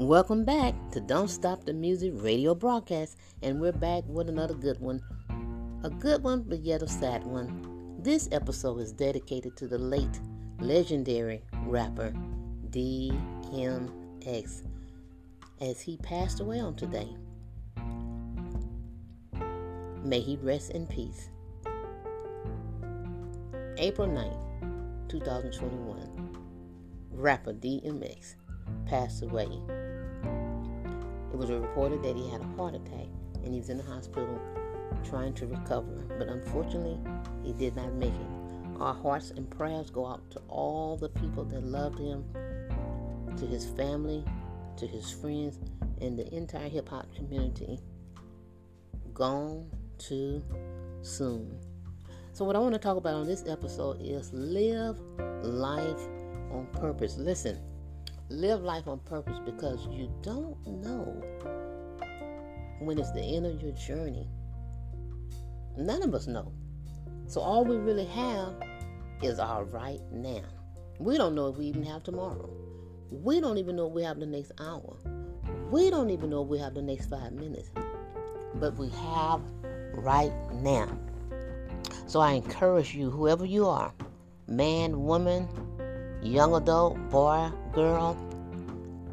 Welcome back to Don't Stop the Music radio broadcast, and we're back with another good one. A good one, but yet a sad one. This episode is dedicated to the late, legendary rapper DMX as he passed away on today. May he rest in peace. April 9th, 2021, rapper DMX passed away. It was reported that he had a heart attack and he was in the hospital trying to recover, but unfortunately, he did not make it. Our hearts and prayers go out to all the people that loved him, to his family, to his friends, and the entire hip hop community. Gone too soon. So, what I want to talk about on this episode is live life on purpose. Listen, live life on purpose because you don't know when it's the end of your journey. None of us know. So, all we really have is our right now. We don't know if we even have tomorrow. We don't even know if we have the next hour. We don't even know if we have the next five minutes. But we have right now. So I encourage you, whoever you are, man, woman, young adult, boy, girl,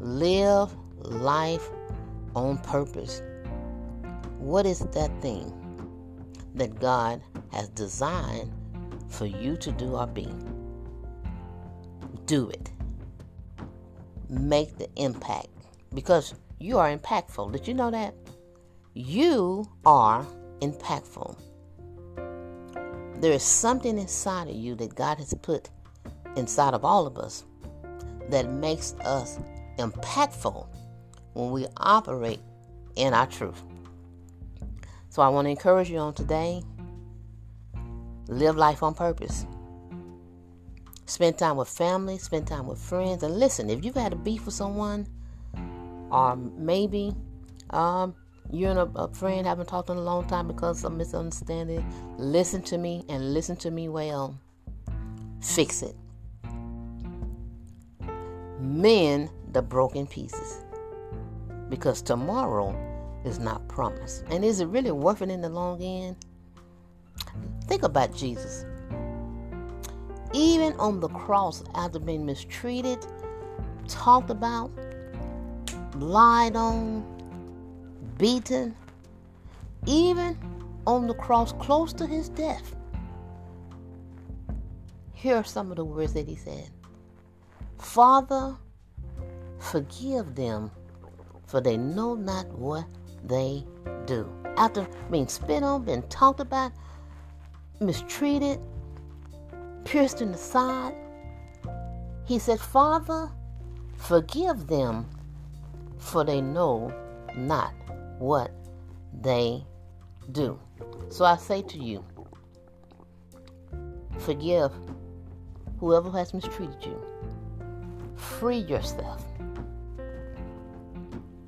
live life on purpose. What is that thing that God has designed for you to do or be? Do it. Make the impact because you are impactful. Did you know that? You are impactful. There is something inside of you that God has put inside of all of us that makes us impactful when we operate in our truth. So I want to encourage you on today live life on purpose. Spend time with family, spend time with friends, and listen. If you've had a beef with someone, or maybe um, you and a, a friend haven't talked in a long time because of misunderstanding, listen to me and listen to me well. Fix it. Mend the broken pieces. Because tomorrow is not promised. And is it really worth it in the long end? Think about Jesus. Even on the cross, after being mistreated, talked about, lied on, beaten, even on the cross close to his death. Here are some of the words that he said Father, forgive them, for they know not what they do. After being spit on, being talked about, mistreated, pierced in the side, he said, Father, forgive them, for they know not what they do. So I say to you, forgive whoever has mistreated you. Free yourself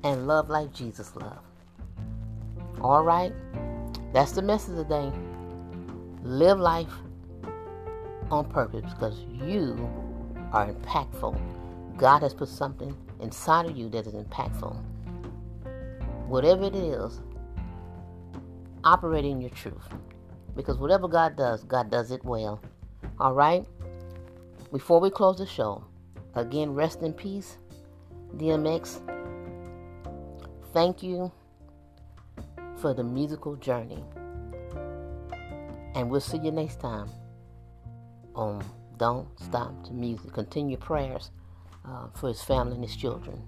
and love like Jesus loved. All right? That's the message today. Live life on purpose because you are impactful. God has put something inside of you that is impactful whatever it is, operate in your truth. Because whatever God does, God does it well. All right? Before we close the show, again, rest in peace, DMX. Thank you for the musical journey. And we'll see you next time on Don't Stop the Music. Continue prayers uh, for his family and his children.